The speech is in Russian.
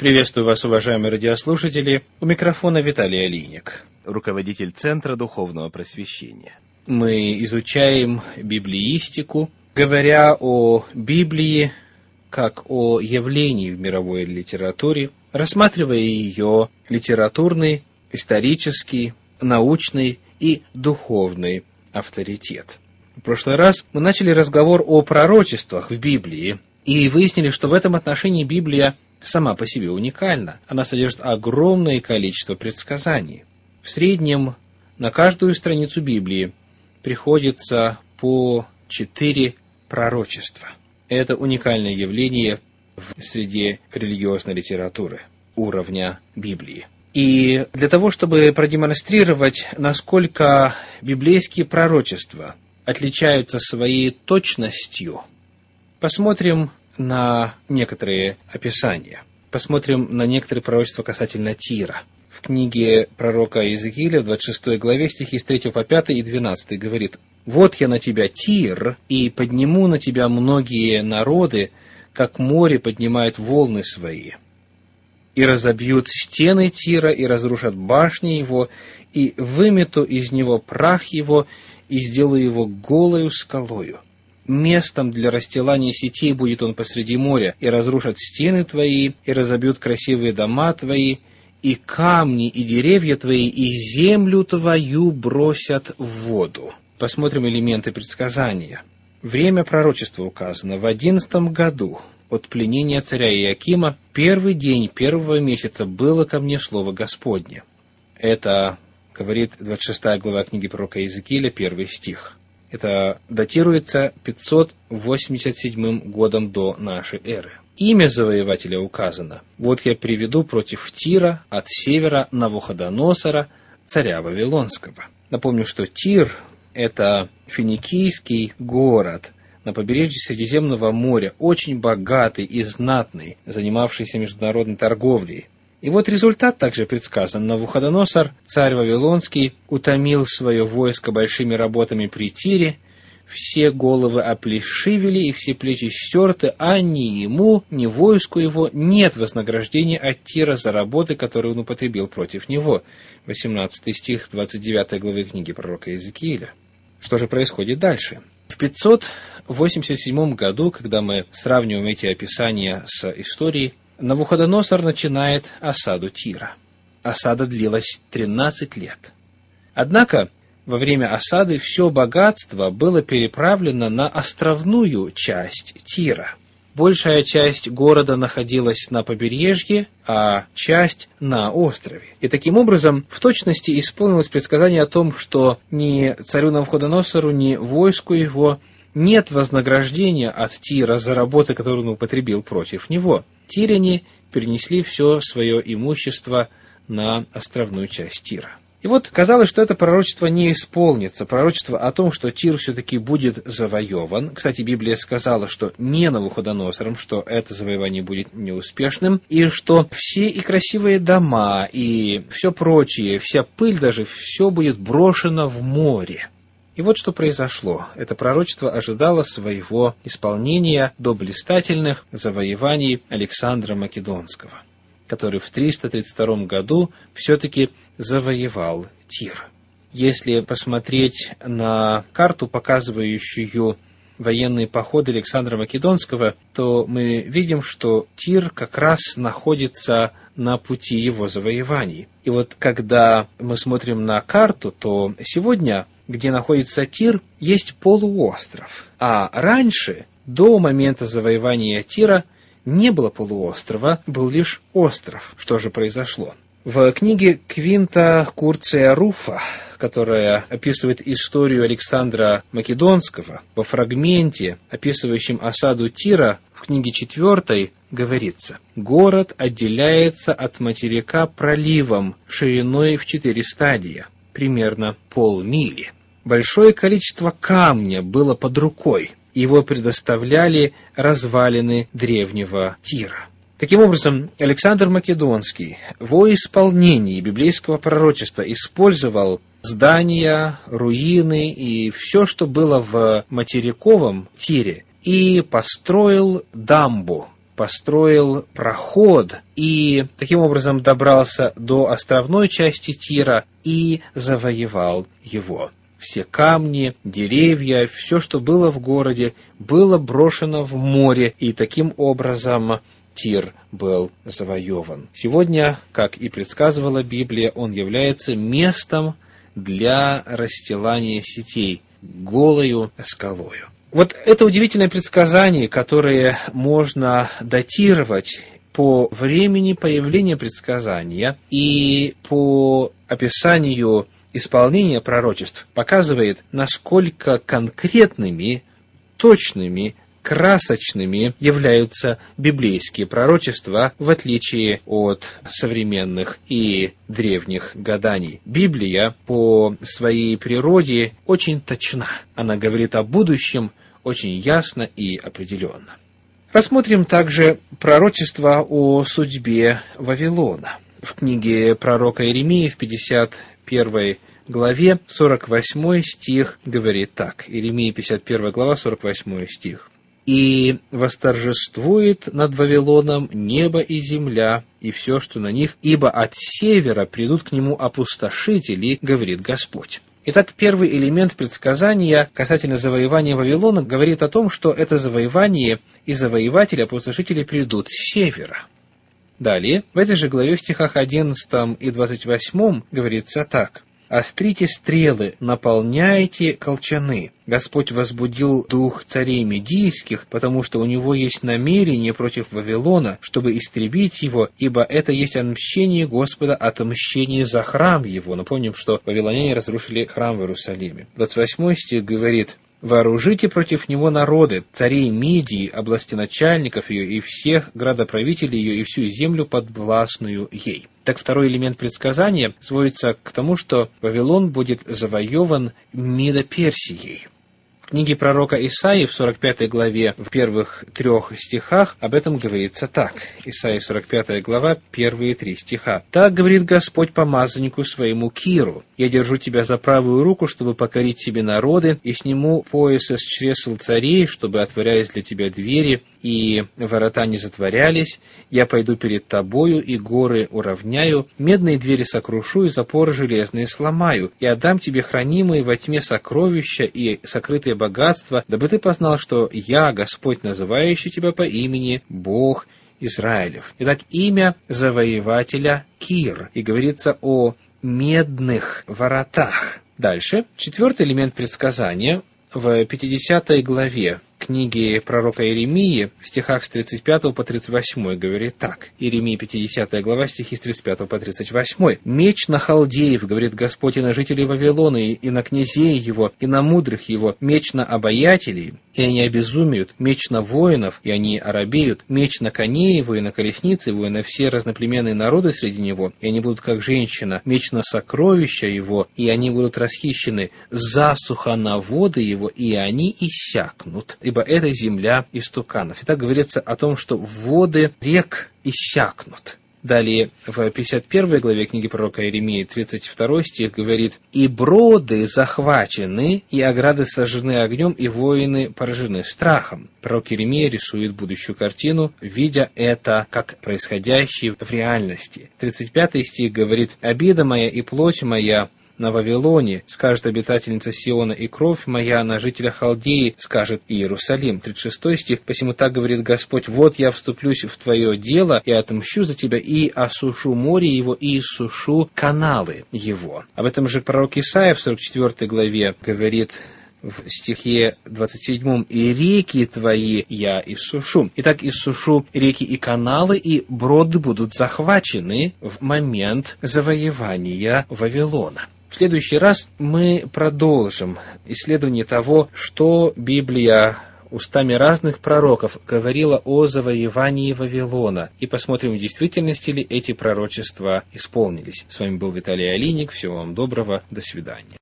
Приветствую вас, уважаемые радиослушатели. У микрофона Виталий Алиник, руководитель Центра Духовного Просвещения. Мы изучаем библиистику, говоря о Библии как о явлении в мировой литературе, рассматривая ее литературный, исторический, научный и духовный авторитет. В прошлый раз мы начали разговор о пророчествах в Библии и выяснили, что в этом отношении Библия сама по себе уникальна. Она содержит огромное количество предсказаний. В среднем на каждую страницу Библии приходится по четыре пророчества. Это уникальное явление в среде религиозной литературы уровня Библии. И для того, чтобы продемонстрировать, насколько библейские пророчества отличаются своей точностью, посмотрим на некоторые описания. Посмотрим на некоторые пророчества касательно Тира. В книге пророка Иезекииля в 26 главе стихи с 3 по 5 и 12 говорит «Вот я на тебя, Тир, и подниму на тебя многие народы, как море поднимает волны свои» и разобьют стены Тира, и разрушат башни его, и вымету из него прах его, и сделаю его голою скалою. Местом для расстилания сетей будет он посреди моря, и разрушат стены твои, и разобьют красивые дома твои, и камни, и деревья твои, и землю твою бросят в воду. Посмотрим элементы предсказания. Время пророчества указано в одиннадцатом году от пленения царя Иакима, первый день первого месяца было ко мне слово Господне. Это говорит 26 глава книги пророка Иезекииля, первый стих. Это датируется 587 годом до нашей эры. Имя завоевателя указано. Вот я приведу против Тира от севера Навуходоносора, царя Вавилонского. Напомню, что Тир – это финикийский город на побережье Средиземного моря, очень богатый и знатный, занимавшийся международной торговлей. И вот результат также предсказан. Навуходоносор, царь Вавилонский, утомил свое войско большими работами при Тире, все головы оплешивели и все плечи стерты, а ни ему, ни войску его нет вознаграждения от Тира за работы, которые он употребил против него. 18 стих 29 главы книги пророка Иезекииля. Что же происходит дальше? В 587 году, когда мы сравниваем эти описания с историей, Навуходоносор начинает осаду Тира. Осада длилась 13 лет. Однако во время осады все богатство было переправлено на островную часть Тира. Большая часть города находилась на побережье, а часть на острове. И таким образом в точности исполнилось предсказание о том, что ни царю Навуходоносору, ни войску его нет вознаграждения от Тира за работы, которые он употребил против него – тиряне перенесли все свое имущество на островную часть Тира. И вот казалось, что это пророчество не исполнится. Пророчество о том, что Тир все-таки будет завоеван. Кстати, Библия сказала, что не Навуходоносором, что это завоевание будет неуспешным, и что все и красивые дома, и все прочее, вся пыль даже, все будет брошено в море. И вот что произошло. Это пророчество ожидало своего исполнения до блистательных завоеваний Александра Македонского, который в 332 году все-таки завоевал Тир. Если посмотреть на карту, показывающую военные походы Александра Македонского, то мы видим, что Тир как раз находится на пути его завоеваний. И вот когда мы смотрим на карту, то сегодня где находится Тир, есть полуостров. А раньше, до момента завоевания Тира, не было полуострова, был лишь остров. Что же произошло? В книге Квинта Курция Руфа, которая описывает историю Александра Македонского, во фрагменте, описывающем осаду Тира, в книге четвертой говорится, «Город отделяется от материка проливом шириной в четыре стадия, примерно полмили. Большое количество камня было под рукой. Его предоставляли развалины древнего Тира. Таким образом, Александр Македонский во исполнении библейского пророчества использовал здания, руины и все, что было в материковом Тире, и построил дамбу, построил проход и таким образом добрался до островной части Тира и завоевал его. Все камни, деревья, все, что было в городе, было брошено в море, и таким образом Тир был завоеван. Сегодня, как и предсказывала Библия, он является местом для расстилания сетей, голою скалою. Вот это удивительное предсказание, которое можно датировать по времени появления предсказания и по описанию исполнения пророчеств, показывает, насколько конкретными, точными красочными являются библейские пророчества, в отличие от современных и древних гаданий. Библия по своей природе очень точна. Она говорит о будущем очень ясно и определенно. Рассмотрим также пророчество о судьбе Вавилона. В книге пророка Иеремии в 51 главе 48 стих говорит так. Иеремия 51 глава 48 стих и восторжествует над Вавилоном небо и земля, и все, что на них, ибо от севера придут к нему опустошители, говорит Господь. Итак, первый элемент предсказания касательно завоевания Вавилона говорит о том, что это завоевание и завоеватели, опустошители придут с севера. Далее, в этой же главе в стихах 11 и 28 говорится так. «Острите стрелы, наполняйте колчаны, Господь возбудил дух царей медийских, потому что у него есть намерение против Вавилона, чтобы истребить его, ибо это есть отмщение Господа отмщение за храм его. Напомним, что вавилоняне разрушили храм в Иерусалиме. 28 стих говорит, Вооружите против него народы, царей Мидии, области начальников ее и всех градоправителей ее и всю землю подвластную ей. Так второй элемент предсказания сводится к тому, что Вавилон будет завоеван Мидо-Персией книге пророка Исаии в 45 главе, в первых трех стихах, об этом говорится так. Исаии 45 глава, первые три стиха. «Так говорит Господь помазаннику своему Киру, я держу тебя за правую руку, чтобы покорить себе народы, и сниму пояс из чресл царей, чтобы отворялись для тебя двери, и ворота не затворялись, я пойду перед тобою, и горы уравняю, медные двери сокрушу, и запоры железные сломаю, и отдам тебе хранимые во тьме сокровища и сокрытые богатства, дабы ты познал, что я, Господь, называющий тебя по имени, Бог Израилев. Итак, имя завоевателя Кир, и говорится о медных воротах. Дальше, четвертый элемент предсказания в 50 главе книги пророка Иеремии в стихах с 35 по 38 говорит так. Иеремия 50 глава, стихи с 35 по 38. «Меч на халдеев, говорит Господь, и на жителей Вавилона, и на князей его, и на мудрых его, меч на обаятелей, и они обезумеют, меч на воинов, и они оробеют, меч на коней его, и на колесницы его, и на все разноплеменные народы среди него, и они будут как женщина, меч на сокровища его, и они будут расхищены, засуха на воды его, и они иссякнут, ибо это земля истуканов. Итак, говорится о том, что воды рек иссякнут. Далее, в 51 главе книги пророка Иеремии, 32 стих говорит, «И броды захвачены, и ограды сожжены огнем, и воины поражены страхом». Пророк Иеремия рисует будущую картину, видя это как происходящее в реальности. 35 стих говорит, «Обида моя и плоть моя на Вавилоне, скажет обитательница Сиона, и кровь моя на жителя Халдеи, скажет Иерусалим. 36 стих. Посему так говорит Господь, вот я вступлюсь в твое дело и отмщу за тебя, и осушу море его, и иссушу каналы его. Об этом же пророк Исаия в 44 главе говорит, в стихе 27 «И реки твои я иссушу». Итак, иссушу реки и каналы, и броды будут захвачены в момент завоевания Вавилона. В следующий раз мы продолжим исследование того, что Библия устами разных пророков говорила о завоевании Вавилона. И посмотрим, в действительности ли эти пророчества исполнились. С вами был Виталий Алиник. Всего вам доброго. До свидания.